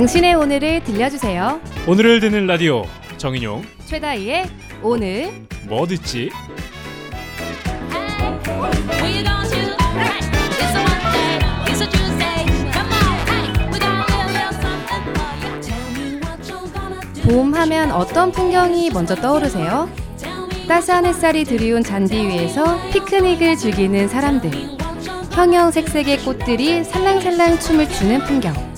당신의 오늘을 들려주세요. 오늘을 듣는 라디오 정인용 최다희의 오늘 뭐 듣지? 봄 하면 어떤 풍경이 먼저 떠오르세요? 따스한 햇살이 들이운 잔디 위에서 피크닉을 즐기는 사람들. 형형색색의 꽃들이 살랑살랑 춤을 추는 풍경.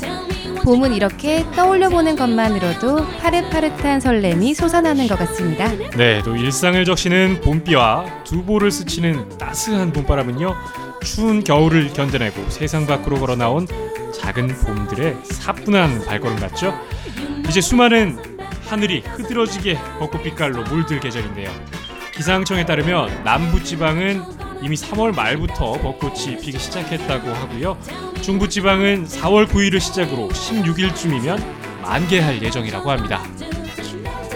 봄은 이렇게 떠올려 보는 것만으로도 파릇파릇한 설렘이 솟아나는 것 같습니다. 네, 또 일상을 적시는 봄비와 두보를 스치는 따스한 봄바람은요 추운 겨울을 견뎌내고 세상 밖으로 걸어 나온 작은 봄들의 사뿐한 발걸음 같죠? 이제 수많은 하늘이 흐드러지게 벚꽃 빛깔로 물들 계절인데요. 기상청에 따르면 남부 지방은 이미 3월 말부터 벚꽃이 피기 시작했다고 하고요. 중부지방은 4월 9일을 시작으로 16일쯤이면 만개할 예정이라고 합니다.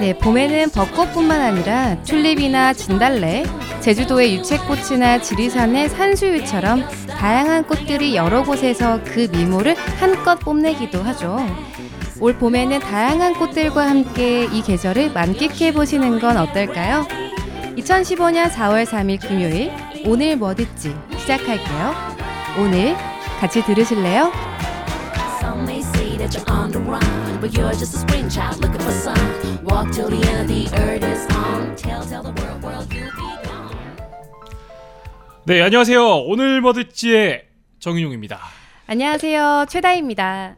네, 봄에는 벚꽃뿐만 아니라 튤립이나 진달래, 제주도의 유채꽃이나 지리산의 산수유처럼 다양한 꽃들이 여러 곳에서 그 미모를 한껏 뽐내기도 하죠. 올 봄에는 다양한 꽃들과 함께 이 계절을 만끽해 보시는 건 어떨까요? 2015년 4월 3일 금요일 오늘 뭐 듣지 시작할게요. 오늘 같이 들으실래요? Some may say that you're on the run, but you're just a spring child looking for sun. Walk till the end of the earth is on. Tell, tell the world, world you'll be gone. 네, 안녕하세요. 오늘 뭐 듣지의 정인용입니다. 안녕하세요. 최다입니다.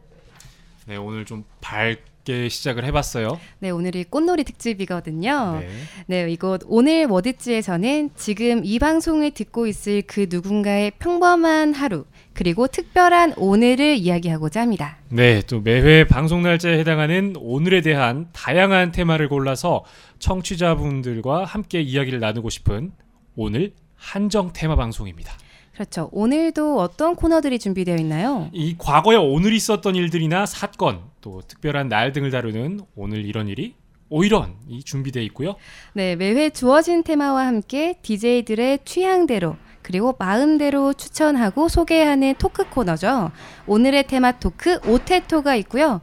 네, 오늘 좀 밝 게 시작을 해봤어요. 네, 오늘이 꽃놀이 특집이거든요. 네. 네, 이곳 오늘 뭐듣지에서는 지금 이 방송을 듣고 있을 그 누군가의 평범한 하루 그리고 특별한 오늘을 이야기하고자 합니다. 네, 또 매회 방송 날짜에 해당하는 오늘에 대한 다양한 테마를 골라서 청취자분들과 함께 이야기를 나누고 싶은 오늘 한정 테마 방송입니다. 그렇죠. 오늘도 어떤 코너들이 준비되어 있나요? 이 과거에 오늘 있었던 일들이나 사건, 또 특별한 날 등을 다루는 오늘 이런 일이 오이런이 준비되어 있고요. 네, 매회 주어진 테마와 함께 DJ들의 취향대로 그리고 마음대로 추천하고 소개하는 토크 코너죠. 오늘의 테마 토크 오테토가 있고요.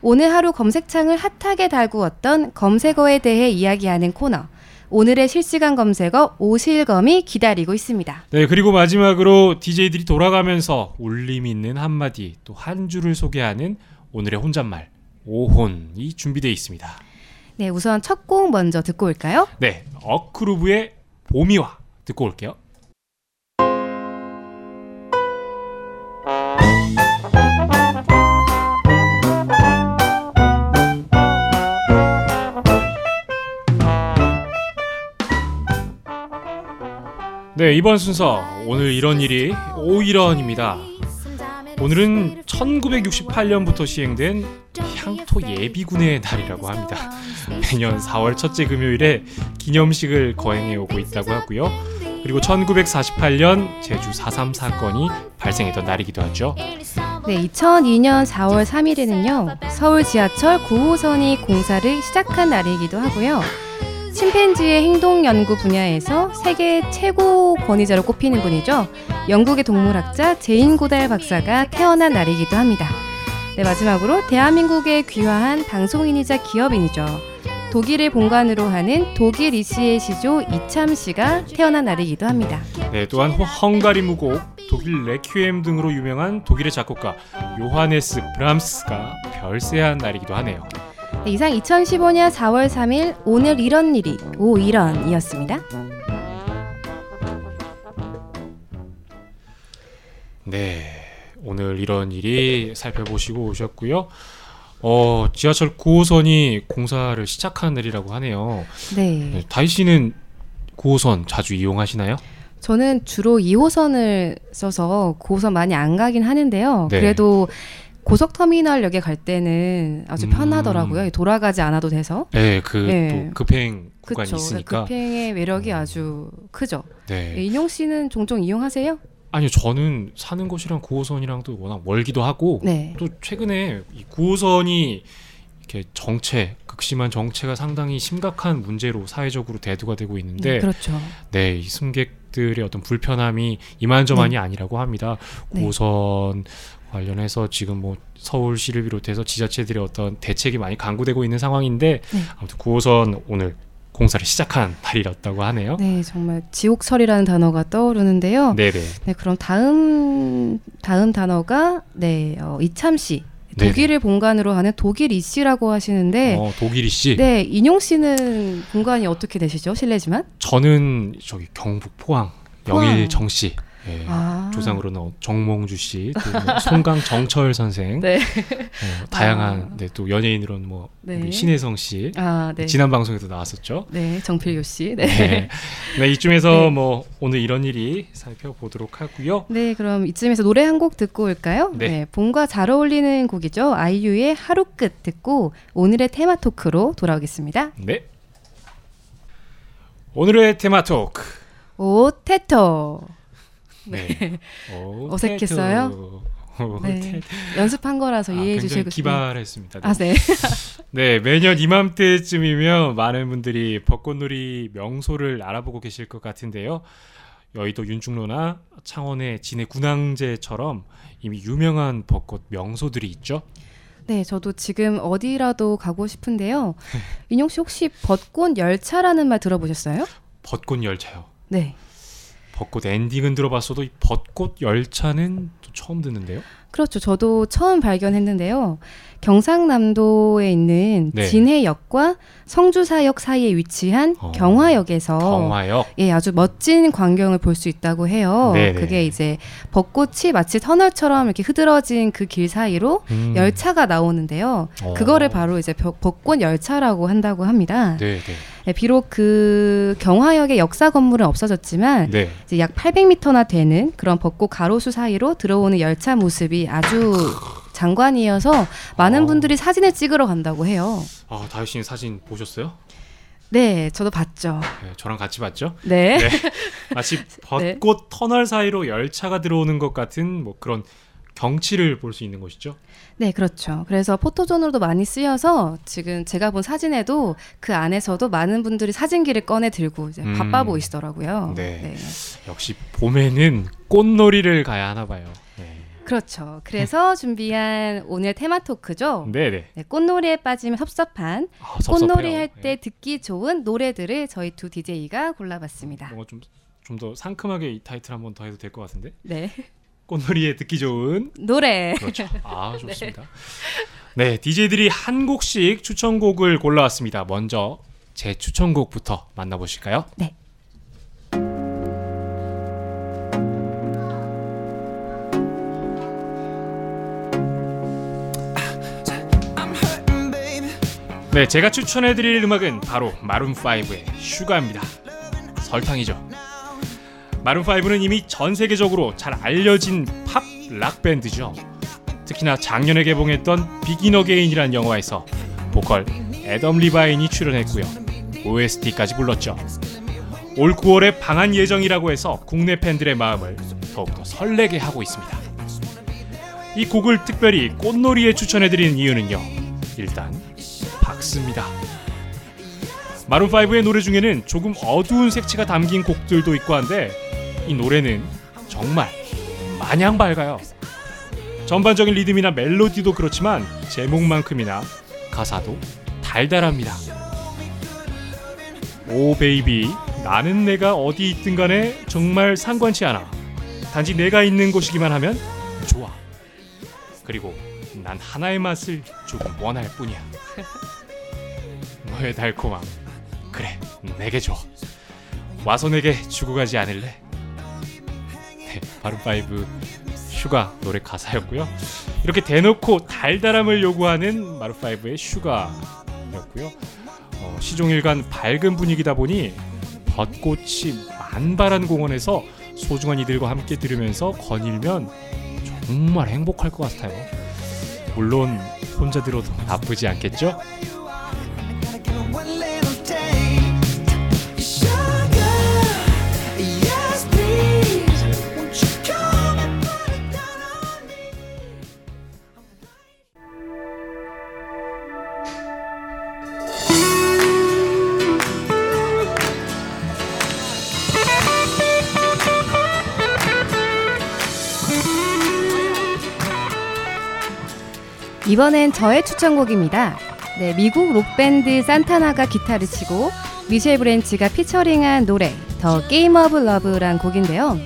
오늘 하루 검색창을 핫하게 달구었던 검색어에 대해 이야기하는 코너. 오늘의 실시간 검색어 오실검이 기다리고 있습니다. 네, 그리고 마지막으로 DJ들이 돌아가면서 울림 있는 한마디, 또 한 줄을 소개하는 오늘의 혼잣말 오혼이 준비되어 있습니다. 네, 우선 첫 곡 먼저 듣고 올까요? 네, 어크루브의 봄이와 듣고 올게요. 네, 이번 순서 오늘 이런 일이 오이런입니다. 오늘은 1968년부터 시행된 향토 예비군의 날이라고 합니다. 매년 4월 첫째 금요일에 기념식을 거행해 오고 있다고 하고요. 그리고 1948년 제주 4.3 사건이 발생했던 날이기도 하죠. 네, 2002년 4월 3일에는요, 서울 지하철 9호선이 공사를 시작한 날이기도 하고요. 침팬지의 행동 연구 분야에서 세계 최고 권위자로 꼽히는 분이죠. 영국의 동물학자 제인 구달 박사가 태어난 날이기도 합니다. 네, 마지막으로 대한민국에 귀화한 방송인이자 기업인이죠. 독일을 본관으로 하는 독일 이씨의 시조 이참 씨가 태어난 날이기도 합니다. 네, 또한 호- 헝가리 무곡, 독일 레퀴엠 등으로 유명한 독일의 작곡가 요하네스 브람스가 별세한 날이기도 하네요. 네, 이상 2015년 4월 3일 오늘 이런 일이 오 이런이었습니다. 네, 오늘 이런 일이 살펴보시고 오셨고요. 어, 지하철 9호선이 공사를 시작한 날이라고 하네요. 네. 네, 다희 씨는 9호선 자주 이용하시나요? 저는 주로 2호선을 써서 9호선 많이 안 가긴 하는데요. 네. 그래도 고속터미널역에 갈 때는 아주 음. 편하더라고요. 돌아가지 않아도 돼서. 네, 그 네. 또 급행 구간이 그쵸. 있으니까. 급행의 매력이 아주 크죠. 네. 네, 인용 씨는 종종 이용하세요? 아니요, 저는 사는 곳이랑 9호선이랑도 워낙 멀기도 하고 네. 또 최근에 이 9호선이 이렇게 정체, 극심한 정체가 상당히 심각한 문제로 사회적으로 대두가 되고 있는데 음, 그렇죠. 네, 이 승객 고객들의 어떤 불편함이 이만저만이 아니라고 합니다. 네. 고선 관련해서 지금 뭐 서울시를 비롯해서 지자체들의 어떤 대책이 많이 강구되고 있는 상황인데 네. 아무튼 9호선 오늘 공사를 시작한 날이었다고 하네요. 네, 정말 지옥철이라는 단어가 떠오르는데요. 네, 네 네. 그럼 다음 다음 단어가 네 어, 이참 씨 네네. 독일을 본관으로 하는 독일 이 씨라고 하시는데 어, 독일 이 씨. 네 인용 씨는 본관이 어떻게 되시죠? 실례지만 저는 저기 경북 포항 포항. 영일 정 씨. 예. 아. 조상으로는 어, 정몽주 씨, 또뭐 송강 정철 선생, 네. 어, 다양한 아. 네, 또 연예인으로는 뭐 네. 우리 신혜성 씨, 아, 네. 지난 방송에도 나왔었죠. 네, 정필교 씨. 네. 네. 네, 이쯤에서 네. 뭐 오늘 이런 일이 살펴보도록 하고요. 네, 그럼 이쯤에서 노래 한 곡 듣고 올까요? 네. 봄과 잘 어울리는 곡이죠. 아이유의 하루 끝 듣고 오늘의 테마 토크로 돌아오겠습니다. 네. 오늘의 테마 토크. 오 테토. 네. 오, 어색했어요? 테토. 오, 네. 테- 연습한 거라서 아, 이해해 주시고. 기발했습니다. 네. 아, 네. 네, 매년 이맘때쯤이면 많은 분들이 벚꽃놀이 명소를 알아보고 계실 것 같은데요. 여의도 윤중로나 창원의 진해 군항제처럼 이미 유명한 벚꽃 명소들이 있죠. 네, 저도 지금 어디라도 가고 싶은데요. 인용 씨 혹시 벚꽃 열차라는 말 들어보셨어요? 벚꽃 열차요. 네. 벚꽃 엔딩은 들어봤어도 이 벚꽃 열차는 또 처음 듣는데요. 그렇죠. 저도 처음 발견했는데요. 경상남도에 있는 네. 진해역과 성주사역 사이에 위치한 어, 경화역에서 경화역. 예, 아주 멋진 광경을 볼 수 있다고 해요. 네네. 그게 이제 벚꽃이 마치 터널처럼 이렇게 흐드러진 그 길 사이로 음. 열차가 나오는데요. 어. 그거를 바로 이제 벼- 벚꽃 열차라고 한다고 합니다. 네, 네. 예, 비록 그 경화역의 역사 건물은 없어졌지만 네. 이제 약 800m나 되는 그런 벚꽃 가로수 사이로 들어오는 열차 모습이 아주 장관이어서 많은 어. 분들이 사진을 찍으러 간다고 해요. 아, 다효 씨는 사진 보셨어요? 네, 저도 봤죠. 네, 저랑 같이 봤죠? 네. 네. 마치 벚꽃 터널 사이로 열차가 들어오는 것 같은 뭐 그런 경치를 볼 수 있는 곳이죠. 네, 그렇죠. 그래서 포토존으로도 많이 쓰여서 지금 제가 본 사진에도 그 안에서도 많은 분들이 사진기를 꺼내 들고 이제 음. 바빠 보이시더라고요. 네. 역시 봄에는 꽃놀이를 가야 하나 봐요. 네. 그렇죠. 그래서 준비한 오늘 테마 토크죠. 네, 네. 네, 꽃놀이에 빠지면 섭섭한 아. 꽃놀이 할때 네. 듣기 좋은 노래들을 저희 두 DJ가 골라봤습니다. 뭔가 좀 좀 더 상큼하게 이 타이틀 한번 더 해도 될 것 같은데. 네. 꽃놀이에 듣기 좋은 노래. 그렇죠. 아, 좋습니다. 네, DJ들이 한 곡씩 추천곡을 골라왔습니다. 먼저 제 추천곡부터 만나보실까요? 네. 네, 제가 추천해드릴 음악은 바로 마룬5의 슈가입니다. 설탕이죠. 마룬5는 이미 전 세계적으로 잘 알려진 팝 락 밴드죠. 특히나 작년에 개봉했던 Begin Again이라는 영화에서 보컬 애덤 리바인이 출연했고요. OST까지 불렀죠. 올 9월에 방한 예정이라고 해서 국내 팬들의 마음을 더욱더 설레게 하고 있습니다. 이 곡을 특별히 꽃놀이에 추천해드리는 이유는요. 일단 박스입니다. 마룬5의 노래 중에는 조금 어두운 색채가 담긴 곡들도 있고 한데 이 노래는 정말 마냥 밝아요. 전반적인 리듬이나 멜로디도 그렇지만 제목만큼이나 가사도 달달합니다. Oh baby 나는 내가 어디 있든 간에 정말 상관치 않아. 단지 내가 있는 곳이기만 하면 좋아. 그리고 난 하나의 맛을 조금 원할 뿐이야. 너의 달콤함. 그래, 내게 줘. 와서 내게 주고 가지 않을래? 네, 마룬5 Sugar 노래 가사였고요. 이렇게 대놓고 달달함을 요구하는 마룬5의 Sugar였고요. 어, 시종일관 밝은 분위기다 보니 벚꽃이 만발한 공원에서 소중한 이들과 함께 들으면서 거닐면 정말 행복할 것 같아요. 물론 혼자 들어도 나쁘지 않겠죠? 이번엔 저의 추천곡입니다. 네, 미국 록밴드 산타나가 기타를 치고 미셸 브랜치가 피처링한 노래 The Game of Love란 곡인데요.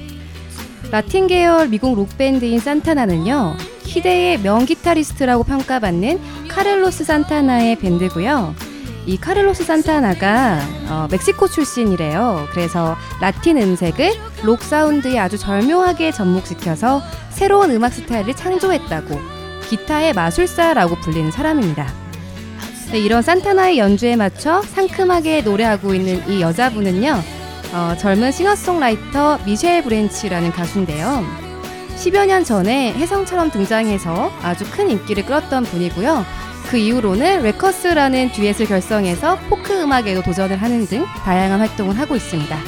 라틴 계열 미국 록밴드인 산타나는요. 희대의 명기타리스트라고 평가받는 카를로스 산타나의 밴드고요. 이 카를로스 산타나가 어, 멕시코 출신이래요. 그래서 라틴 음색을 록 사운드에 아주 절묘하게 접목시켜서 새로운 음악 스타일을 창조했다고 기타의 마술사라고 불리는 사람입니다. 네, 이런 산타나의 연주에 맞춰 상큼하게 노래하고 있는 이 여자분은요. 어, 젊은 싱어송라이터 미셸 브랜치라는 가수인데요. 10여 년 전에 혜성처럼 등장해서 아주 큰 인기를 끌었던 분이고요. 그 이후로는 레커스라는 듀엣을 결성해서 포크 음악에도 도전을 하는 등 다양한 활동을 하고 있습니다.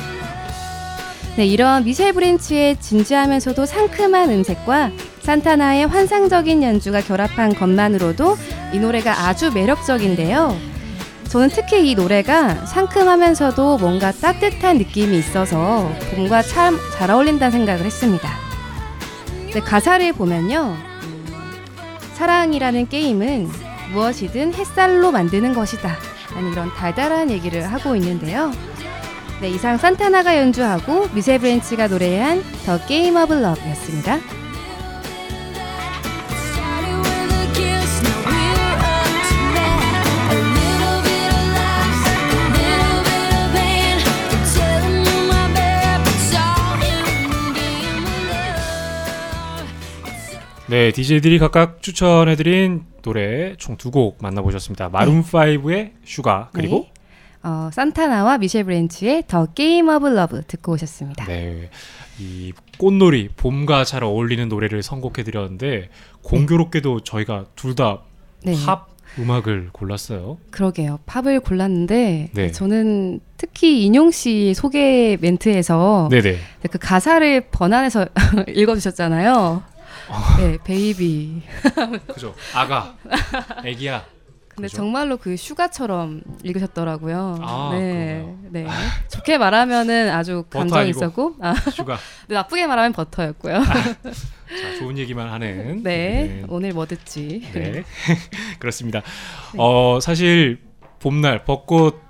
네, 이런 미셸 브랜치의 진지하면서도 상큼한 음색과 산타나의 환상적인 연주가 결합한 것만으로도 이 노래가 아주 매력적인데요. 저는 특히 이 노래가 상큼하면서도 뭔가 따뜻한 느낌이 있어서 봄과 참 잘 어울린다는 생각을 했습니다. 네, 가사를 보면요. 음, 사랑이라는 게임은 무엇이든 햇살로 만드는 것이다. 라는 이런 달달한 얘기를 하고 있는데요. 네, 이상 산타나가 연주하고 미셸 브랜치가 노래한 The Game of Love였습니다. 네, DJ들이 각각 추천해드린 노래 총 두 곡 만나보셨습니다. 마룬5의 Sugar 그리고 네. 어, 산타나와 미셸 브랜치의 The Game of Love 듣고 오셨습니다. 네. 이 꽃놀이 봄과 잘 어울리는 노래를 선곡해 드렸는데 공교롭게도 저희가 둘 다 네. 팝 음악을 골랐어요. 그러게요. 팝을 골랐는데 네. 저는 특히 인용 씨 소개 멘트에서 네네. 그 가사를 번안해서 읽어주셨잖아요. 아. 네, baby. 그죠. 아가, 애기야. 근데 그죠? 정말로 그 sugar처럼 읽으셨더라고요. 아, 네? 네. 좋게 말하면은 아주 감정이. 있었고, 아, sugar. 근데 나쁘게 말하면 버터였고요. 자, 좋은 얘기만 하는. 네, 오늘 뭐 듣지? 네. 그렇습니다. 어, 사실 봄날 벚꽃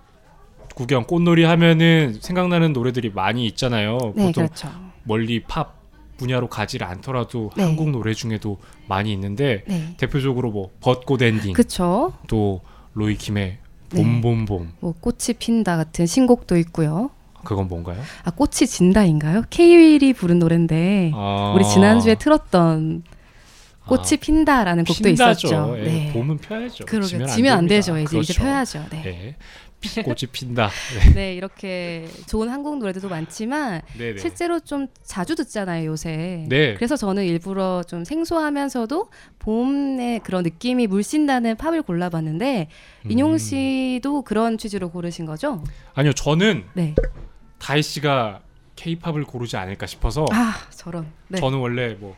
구경 꽃놀이 하면은 생각나는 노래들이 많이 있잖아요. 네, 보통 그렇죠. 멀리 팝 분야로 가지를 않더라도 네. 한국 노래 중에도 많이 있는데 네, 대표적으로 뭐 벚꽃 엔딩 그렇죠. 또 로이 킴의 네. 봄봄봄 뭐 꽃이 핀다 같은 신곡도 있고요. 그건 뭔가요? 아, 꽃이 진다인가요? 케이윌이 부른 노래인데 아, 우리 지난주에 틀었던 꽃이 아, 핀다라는 곡도 핀다죠. 있었죠. 예, 네. 봄은 펴야죠. 그러게 지면 지면, 안 안. 되죠. 이제 이제 그렇죠. 펴야죠. 네. 예. 피- 꽃이 핀다. 네, 이렇게 좋은 한국 노래들도 많지만 네, 네. 실제로 좀 자주 듣잖아요, 요새. 네. 그래서 저는 일부러 좀 생소하면서도 봄의 그런 느낌이 물씬 나는 팝을 골라봤는데 인용 음. 씨도 그런 취지로 고르신 거죠? 아니요, 저는 네. 다희 씨가 케이팝을 고르지 않을까 싶어서 아, 저런. 네. 저는 원래 뭐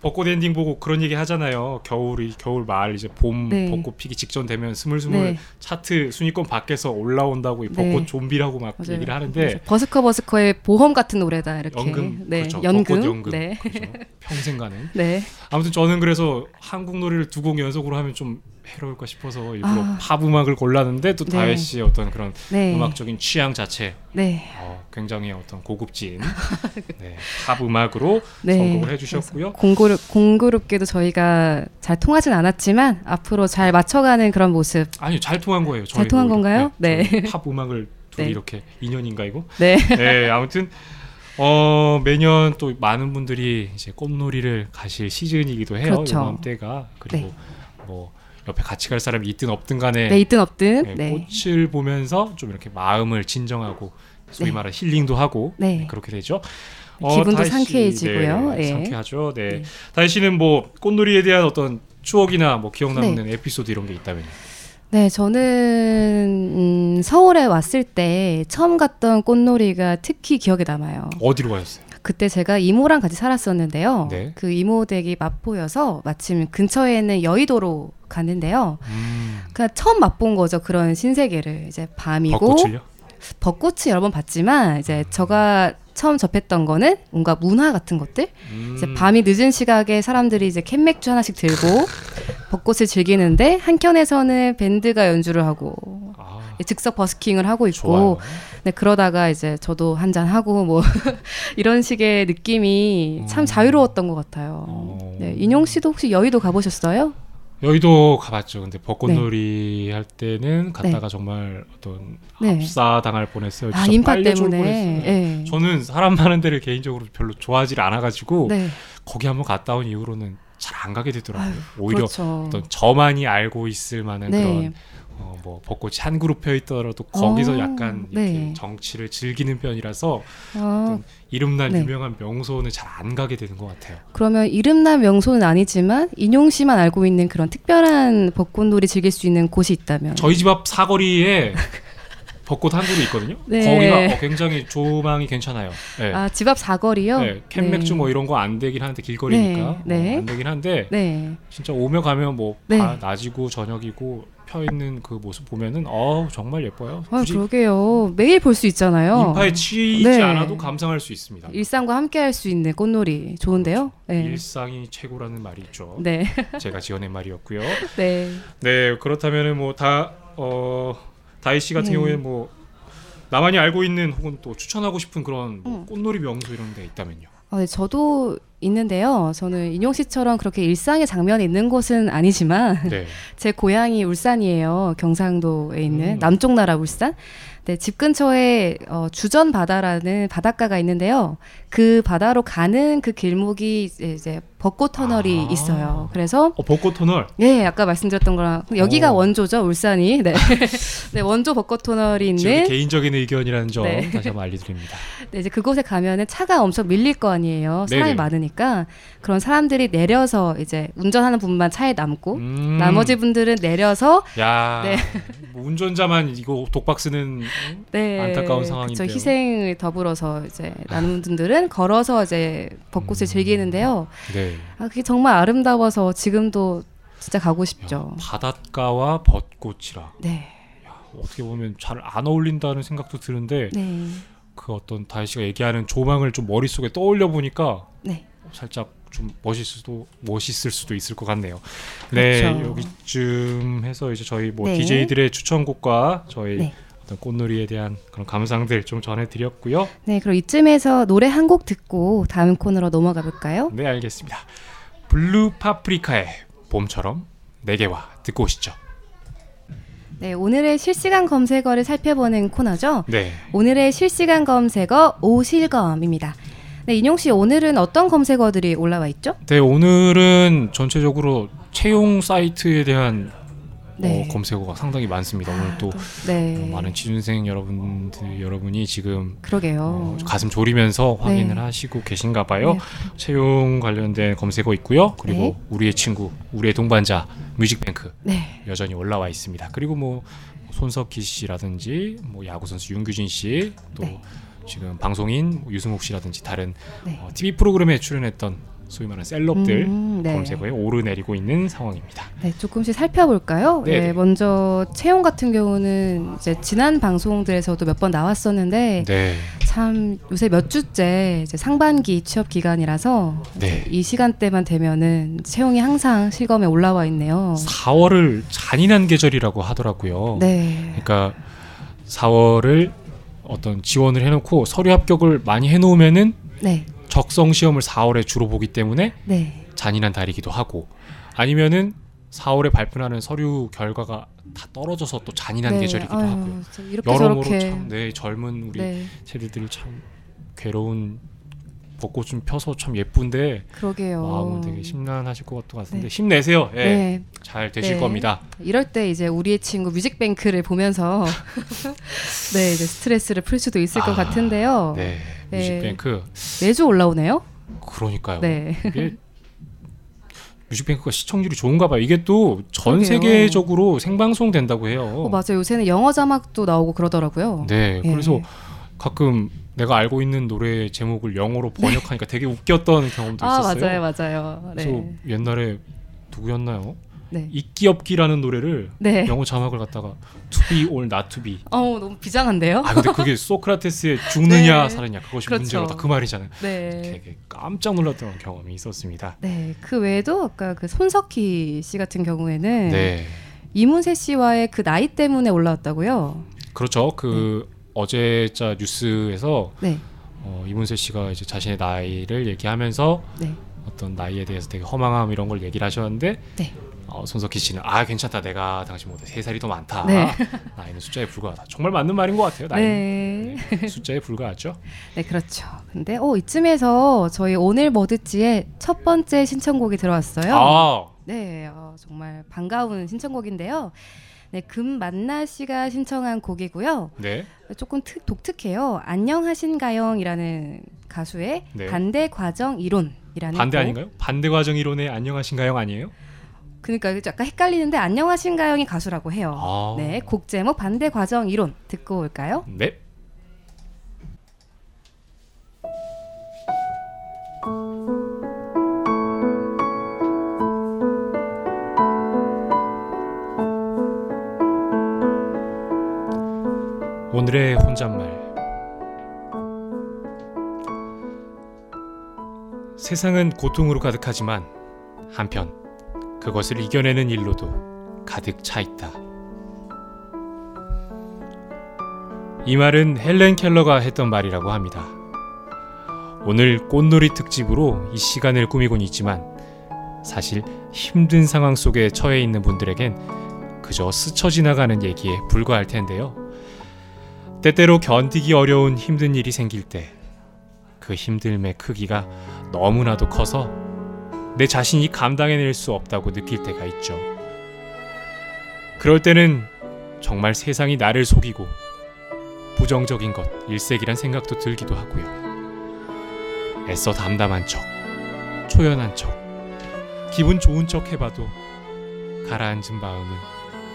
벚꽃 엔딩 보고 그런 얘기 하잖아요. 겨울이 겨울 말 이제 봄 네. 벚꽃 피기 직전 되면 스물스물 네. 차트 순위권 밖에서 올라온다고 이 네. 벚꽃 좀비라고 막 맞아요. 얘기를 하는데 버스커 버스커의 보험 같은 노래다 이렇게. 연금 네, 그렇죠. 연금. 벚꽃 연금 네. 그렇죠. 평생 가는. 네. 아무튼 저는 그래서 한국 노래를 두 곡 연속으로 하면 좀 해로울까 싶어서 일부러 아. 팝 음악을 골랐는데 또 네. 다혜 씨의 어떤 그런 네. 음악적인 취향 자체 네. 어, 굉장히 어떤 고급진 네, 팝 음악으로 네. 선곡을 해주셨고요. 공고롭, 공고롭게도 저희가 잘 통하진 않았지만 앞으로 잘 맞춰가는 그런 모습. 아니 잘 통한 거예요. 잘 통한 오히려. 건가요? 네. 저희 팝 음악을 둘이 네. 이렇게 인연인가 이거? 네. 네, 아무튼 어 매년 또 많은 분들이 이제 꽃놀이를 가실 시즌이기도 해요. 그렇죠. 이맘때가 그리고 뭐 옆에 같이 갈 사람이 있든 없든 간에 네, 있든 없든. 네, 네. 꽃을 보면서 좀 이렇게 마음을 진정하고 소위 네. 말하는 힐링도 하고 네. 네, 그렇게 되죠. 기분도 다희 씨, 상쾌해지고요. 네, 예. 상쾌하죠. 네. 네. 다희 씨는 뭐 꽃놀이에 대한 어떤 추억이나 뭐 기억 남는 에피소드 이런 게 있다면요. 네, 저는 음, 서울에 왔을 때 처음 갔던 꽃놀이가 특히 기억에 남아요. 어디로 가셨어요? 그때 제가 이모랑 같이 살았었는데요. 네. 그 이모 댁이 마포여서 마침 근처에 있는 여의도로 갔는데요. 음, 그러니까 처음 맛본 거죠. 그런 신세계를 이제 밤이고 벚꽃을요? 벚꽃이 여러 번 봤지만 이제 제가 처음 접했던 거는 뭔가 문화 같은 것들 음. 이제 밤이 늦은 시각에 사람들이 이제 캔맥주 하나씩 들고 벚꽃을 즐기는데 한켠에서는 밴드가 연주를 하고 아, 즉석 버스킹을 하고 좋아요. 있고 네, 그러다가 이제 저도 한 잔 하고 뭐 이런 식의 느낌이 참 음. 자유로웠던 것 같아요. 어. 네, 인용 씨도 혹시 여의도 가보셨어요? 여의도 가봤죠. 근데 벚꽃놀이 할 때는 갔다가 네. 정말 어떤 네. 압사 당할 뻔했어요. 아 인파 때문에. 네. 저는 사람 많은 데를 개인적으로 별로 좋아하지 않아가지고 네. 거기 한번 갔다 온 이후로는 잘 안 가게 되더라고요. 아유, 오히려 그렇죠. 어떤 저만이 알고 있을 만한 네. 그런 어, 뭐 벚꽃이 한 그룹 펴 있더라도 거기서 어, 약간 네. 정치를 즐기는 편이라서 아, 어떤 이름난 네. 유명한 명소는 잘 안 가게 되는 것 같아요. 그러면 이름난 명소는 아니지만 인용 씨만 알고 있는 그런 특별한 벚꽃놀이 즐길 수 있는 곳이 있다면 저희 집 앞 사거리에 벚꽃 한 그루 있거든요. 네. 거기가 어, 굉장히 조망이 괜찮아요. 네. 아 집 앞 사거리요? 네, 캔맥주 뭐 이런 거 안 되긴 하는데 길거리니까 네, 네. 어, 안 되긴 한데 네. 진짜 오며 가면 뭐 네. 다 낮이고 저녁이고 펴 있는 그 모습 보면은 어 정말 예뻐요. 아, 그러게요. 매일 볼 수 있잖아요. 인파에 치이지 네. 않아도 감상할 수 있습니다. 일상과 함께 할 수 있는 꽃놀이 좋은데요? 네. 일상이 최고라는 말이 있죠. 네. 제가 지어낸 말이었고요. 네. 네 그렇다면은 뭐다 어 다이 씨 같은 네. 경우에 뭐 나만이 알고 있는 혹은 또 추천하고 싶은 그런 뭐 음. 꽃놀이 명소 이런 데 있다면요. 어, 네, 저도 있는데요. 저는 인용 씨처럼 그렇게 일상의 장면이 있는 곳은 아니지만 네. 제 고향이 울산이에요. 경상도에 있는 음. 남쪽 나라 울산. 네, 집 근처에 어, 주전 바다라는 바닷가가 있는데요. 그 바다로 가는 그 길목이 이제, 이제 벚꽃 터널이 아. 있어요. 그래서 어 벚꽃 터널. 예, 아까 말씀드렸던 거랑 여기가 오. 원조죠, 울산이. 네, 네 원조 벚꽃 터널이 있는 개인적인 의견이라는 점 네. 다시 한번 알려드립니다. 네, 이제 그곳에 가면은 차가 엄청 밀릴 거 아니에요. 사람이 네네. 많으니까 그런 사람들이 내려서 이제 운전하는 분만 차에 남고 음. 나머지 분들은 내려서 야 네. 뭐 운전자만 이거 독박 쓰는 네, 안타까운 상황인데요. 희생을 더불어서 이제 나눈 분들은 걸어서 이제 벚꽃을 음. 즐기는데요. 네. 아, 그게 정말 아름다워서 지금도 진짜 가고 싶죠. 야, 바닷가와 벚꽃이라 네, 어떻게 보면 잘 안 어울린다는 생각도 드는데 네, 그 어떤 다희 씨가 얘기하는 조망을 좀 머릿속에 떠올려 보니까 네. 살짝 좀 멋있을 수도 멋있을 수도 있을 것 같네요. 네 그렇죠. 여기쯤 해서 이제 저희 뭐 네. DJ들의 추천곡과 저희 네. 어떤 꽃놀이에 대한 그런 감상들 좀 전해드렸고요. 네, 그럼 이쯤에서 노래 한 곡 듣고 다음 코너로 넘어가 볼까요? 네 알겠습니다. 블루 파프리카의 봄처럼 내게와 듣고 오시죠. 네, 오늘의 실시간 검색어를 살펴보는 코너죠. 네. 오늘의 실시간 검색어 오실검입니다. 네, 인용 씨 오늘은 어떤 검색어들이 올라와 있죠? 네 오늘은 전체적으로 채용 사이트에 대한 네. 어, 검색어가 상당히 많습니다. 오늘 또 네, 어, 많은 취준생 여러분들 여러분이 지금 그러게요. 어, 가슴 졸이면서 확인을 네. 하시고 계신가 봐요. 네. 채용 관련된 검색어 있고요. 그리고 네. 우리의 친구, 우리의 동반자 뮤직뱅크 네, 여전히 올라와 있습니다. 그리고 뭐 손석희 씨라든지 뭐 야구 선수 윤규진 씨, 또 네. 지금 방송인 유승욱 씨라든지 다른 네. 어, TV 프로그램에 출연했던 소위 말하는 셀럽들 음, 네. 검색어에 오르내리고 있는 상황입니다. 네, 조금씩 살펴볼까요? 네, 네, 네. 먼저 채용 같은 경우는 이제 지난 방송들에서도 몇 번 나왔었는데 네, 참 요새 몇 주째 이제 상반기 취업 기간이라서 네. 이 시간대만 되면은 채용이 항상 실검에 올라와 있네요. 4월을 잔인한 계절이라고 하더라고요. 네, 그러니까 4월을 어떤 지원을 해놓고 서류 합격을 많이 해놓으면은 네, 적성 시험을 4월에 주로 보기 때문에 네, 잔인한 달이기도 하고 아니면은 4월에 발표하는 서류 결과가 다 떨어져서 또 잔인한 네, 계절이기도 아유, 하고요. 여러모로 참 네, 젊은 우리 네, 세대들이 참 괴로운 벚꽃 좀 펴서 참 예쁜데 그러게요. 마음은 되게 심란하실 것 같은데 네. 힘내세요. 예, 네, 잘 되실 네. 겁니다. 이럴 때 이제 우리의 친구 뮤직뱅크를 보면서 네 이제 스트레스를 풀 수도 있을 것 아, 같은데요. 네, 네. 뮤직뱅크 매주 올라오네요. 그러니까요. 네, 뮤직뱅크가 시청률이 좋은가 봐요. 이게 또 전. 세계적으로 생방송 된다고 해요. 어, 맞아요. 요새는 영어 자막도 나오고 그러더라고요. 네, 예. 그래서 가끔 내가 알고 있는 노래 제목을 영어로 번역하니까 되게 웃겼던 경험도 아 있었어요. 맞아요, 맞아요. 그래서 네. 옛날에 누구였나요? 네. 있기 없기라는 노래를 네. 영어 자막을 갖다가 to be or not to be. 어 너무 비장한데요? 아 근데 그게 소크라테스의 죽느냐 네. 살았냐 그것이 그렇죠. 문제로다 그 말이잖아요. 네. 되게 깜짝 놀랐던 경험이 있었습니다. 네. 그 외에도 아까 그 손석희 씨 같은 경우에는 네, 이문세 씨와의 그 나이 때문에 올라왔다고요. 그렇죠. 그 어제자 뉴스에서 네. 어, 이문세 씨가 이제 자신의 나이를 얘기하면서 네. 어떤 나이에 대해서 되게 허망함 이런 걸 얘기를 하셨는데 네. 어, 손석희 씨는 아 괜찮다 내가 당신보다 세 살이 더 많다 네. 나이는 숫자에 불과하다 정말 맞는 말인 것 같아요 나이 네. 는 숫자에 불과하죠 네, 그렇죠. 근데 어 이쯤에서 저희 오늘 뭐 듣지의 첫 번째 신청곡이 들어왔어요. 아 네, 어, 정말 반가운 신청곡인데요. 네, 금만나 씨가 신청한 곡이고요. 네. 조금 특, 독특해요. 안녕하신가영이라는 가수의 네. 반대 과정 이론이라는 반대 곡. 아닌가요? 반대 과정 이론에 안녕하신가요 아니에요? 그러니까 약간 헷갈리는데 안녕하신가영이 가수라고 해요. 아. 네, 곡 제목 반대 과정 이론 듣고 올까요? 네. 오늘의 혼잣말 세상은 고통으로 가득하지만 한편 그것을 이겨내는 일로도 가득 차 있다. 이 말은 헬렌 켈러가 했던 말이라고 합니다. 오늘 꽃놀이 특집으로 이 시간을 꾸미곤 있지만 사실 힘든 상황 속에 처해 있는 분들에겐 그저 스쳐 지나가는 얘기에 불과할 텐데요. 때때로 견디기 어려운 힘든 일이 생길 때 그 힘듦의 크기가 너무나도 커서 내 자신이 감당해낼 수 없다고 느낄 때가 있죠. 그럴 때는 정말 세상이 나를 속이고 부정적인 것, 일색이란 생각도 들기도 하고요. 애써 담담한 척, 초연한 척, 기분 좋은 척 해봐도 가라앉은 마음은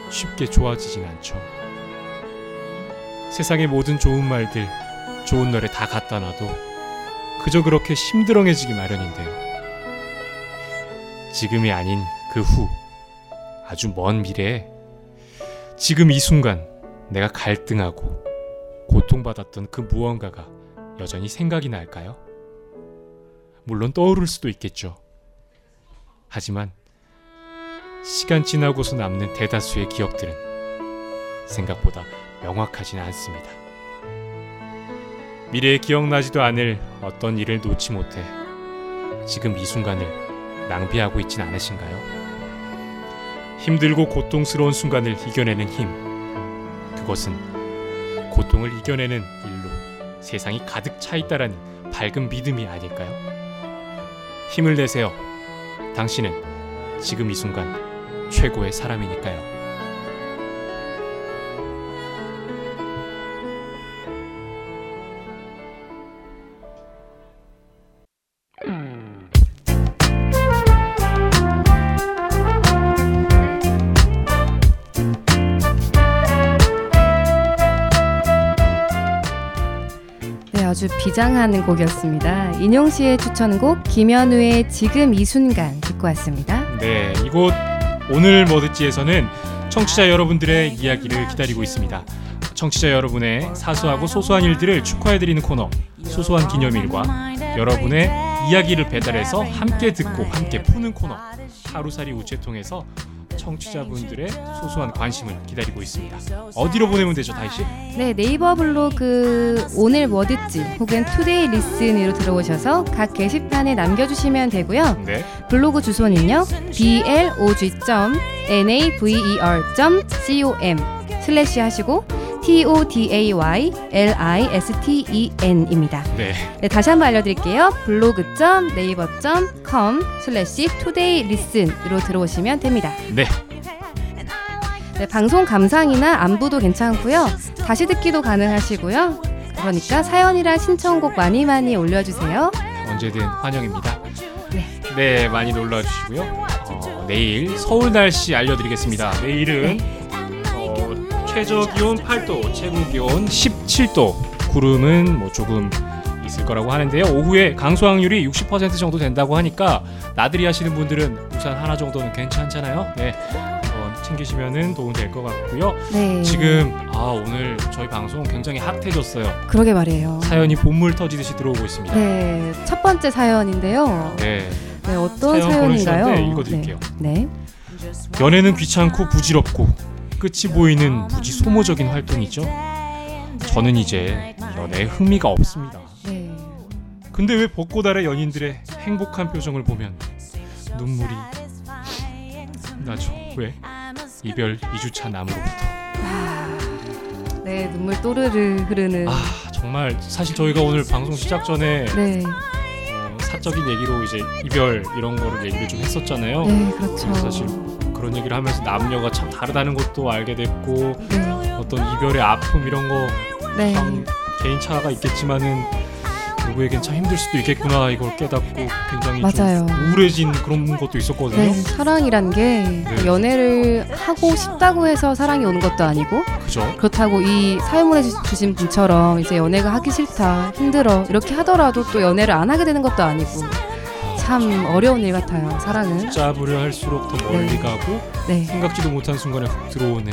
쉽게 좋아지진 않죠. 세상의 모든 좋은 말들, 좋은 노래 다 갖다 놔도 그저 그렇게 심드렁해지기 마련인데요. 지금이 아닌 그 후, 아주 먼 미래에 지금 이 순간 내가 갈등하고 고통받았던 그 무언가가 여전히 생각이 날까요? 물론 떠오를 수도 있겠죠. 하지만 시간 지나고서 남는 대다수의 기억들은 생각보다 명확하지는 않습니다. 미래에 기억나지도 않을 어떤 일을 놓지 못해 지금 이 순간을 낭비하고 있진 않으신가요? 힘들고 고통스러운 순간을 이겨내는 힘. 그것은 고통을 이겨내는 일로 세상이 가득 차 있다라는 밝은 믿음이 아닐까요? 힘을 내세요. 당신은 지금 이 순간 최고의 사람이니까요. 아주 비장한 곡이었습니다. 인용 씨의 추천곡 김현우의 지금 이 순간 듣고 왔습니다. 네, 이곳 오늘 뭐 듣지에서는 청취자 여러분들의 이야기를 기다리고 있습니다. 청취자 여러분의 사소하고 소소한 일들을 축하해드리는 코너 소소한 기념일과 여러분의 이야기를 배달해서 함께 듣고 함께 푸는 코너 하루살이 우체통에서 청취자분들의 소소한 관심을 기다리고 있습니다. 어디로 보내면 되죠, 다희 씨? 네, 네이버 블로그 오늘 뭐 듣지? 혹은 today listen으로 들어오셔서 각 게시판에 남겨주시면 되고요. 네, 블로그 주소는요. blog.naver.com 슬래시 하시고 today.listen입니다. 네, 네, 다시 한번 알려드릴게요. blog.naver.com 슬래시 today listen으로 들어오시면 됩니다. 네. 네, 방송 감상이나 안부도 괜찮고요. 다시 듣기도 가능하시고요. 그러니까 사연이랑 신청곡 많이 많이 올려주세요. 언제든 환영입니다. 네. 네, 많이 놀러 주시고요. 어, 내일 서울 날씨 알려드리겠습니다. 내일은 어, 최저 기온 8도, 최고 기온 17도. 구름은 뭐 조금 있을 거라고 하는데요. 오후에 강수 확률이 60% 정도 된다고 하니까 나들이 하시는 분들은 우산 하나 정도는 괜찮잖아요. 네, 한번 챙기시면은 도움 될 것 같고요. 네. 지금 아 오늘 저희 방송 굉장히 핫해졌어요. 그러게 말이에요. 사연이 본물 터지듯이 들어오고 있습니다. 네, 첫 번째 사연인데요. 네. 네, 어떤 사연 사연인가요? 보내주셨는데 읽어드릴게요. 네. 연애는 귀찮고 부질없고 끝이 보이는 무지 소모적인 활동이죠. 저는 이제 연애에 흥미가 없습니다. 네. 근데 왜 벚꽃 아래 연인들의 행복한 표정을 보면 눈물이 나죠? 왜? 이별 2주차 남으로부터. 아, 네, 눈물 또르르 흐르는. 아 정말 사실 저희가 오늘 방송 시작 전에 네, 어, 사적인 얘기로 이제 이별 이런 거를 얘기를 좀 했었잖아요. 네, 그렇죠. 사실 그런 얘기를 하면서 남녀가 참 다르다는 것도 알게 됐고 네, 어떤 이별의 아픔 이런 거 네, 참 개인차가 있겠지만은 누구에겐 참 힘들 수도 있겠구나 이걸 깨닫고 굉장히 맞아요. 좀 우울해진 그런 것도 있었거든요. 네, 사랑이란 게 네. 연애를 하고 싶다고 해서 사랑이 오는 것도 아니고 그죠? 그렇다고 이 사연을 해주신 분처럼 이제 연애가 하기 싫다, 힘들어 이렇게 하더라도 또 연애를 안 하게 되는 것도 아니고 참 어려운 일 같아요. 사랑은. 짜부려 할수록 더 멀리 네. 가고 네, 생각지도 못한 순간에 훅 들어오는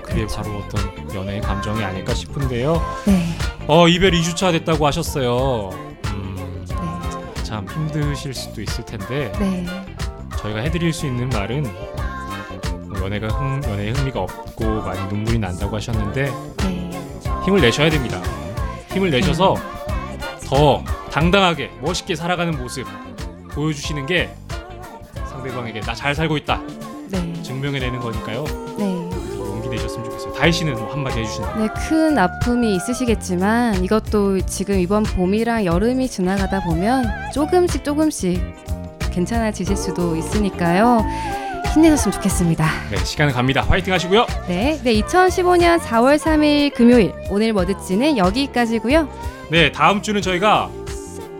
그게 그렇죠. 바로 어떤 연애의 감정이 아닐까 싶은데요. 네, 어 이별 2주차 됐다고 하셨어요. 음, 네, 참 힘드실 수도 있을 텐데 네, 저희가 해드릴 수 있는 말은 뭐 연애가 흥, 연애에 흥미가 없고 많이 눈물이 난다고 하셨는데 네, 힘을 내셔야 됩니다. 힘을 내셔서 더 당당하게 멋있게 살아가는 모습 보여주시는 게 상대방에게 나 잘 살고 있다 네, 증명해내는 거니까요. 네. 용기 내셨으면 좋겠어요. 다희 씨는 뭐 한마디 해주신다. 네, 큰 아픔이 있으시겠지만 이것도 지금 이번 봄이랑 여름이 지나가다 보면 조금씩 조금씩 괜찮아지실 수도 있으니까요. 힘내셨으면 좋겠습니다. 네 시간은 갑니다. 화이팅 하시고요. 네, 네 2015년 4월 3일 금요일 오늘 뭐 듣지는 여기까지고요. 네 다음 주는 저희가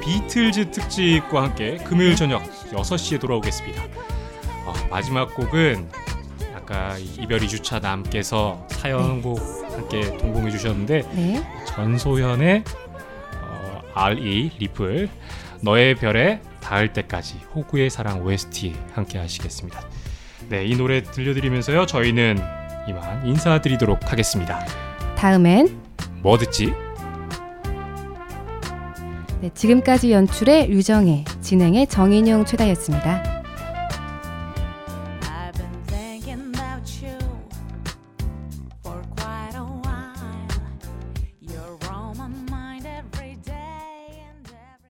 비틀즈 특집과 함께 금요일 저녁 6시에 돌아오겠습니다. 어, 마지막 곡은 아까 이별 2주차 남께서 사연곡 함께 동봉해 주셨는데 네, 전소현의 어, R.E. 리플 너의 별에 닿을 때까지 호구의 사랑 OST 함께 하시겠습니다. 네, 이 노래 들려드리면서요. 저희는 이만 인사드리도록 하겠습니다. 다음엔 뭐 듣지? 네, 지금까지 연출의 류정혜, 진행의 정인용 최다였습니다.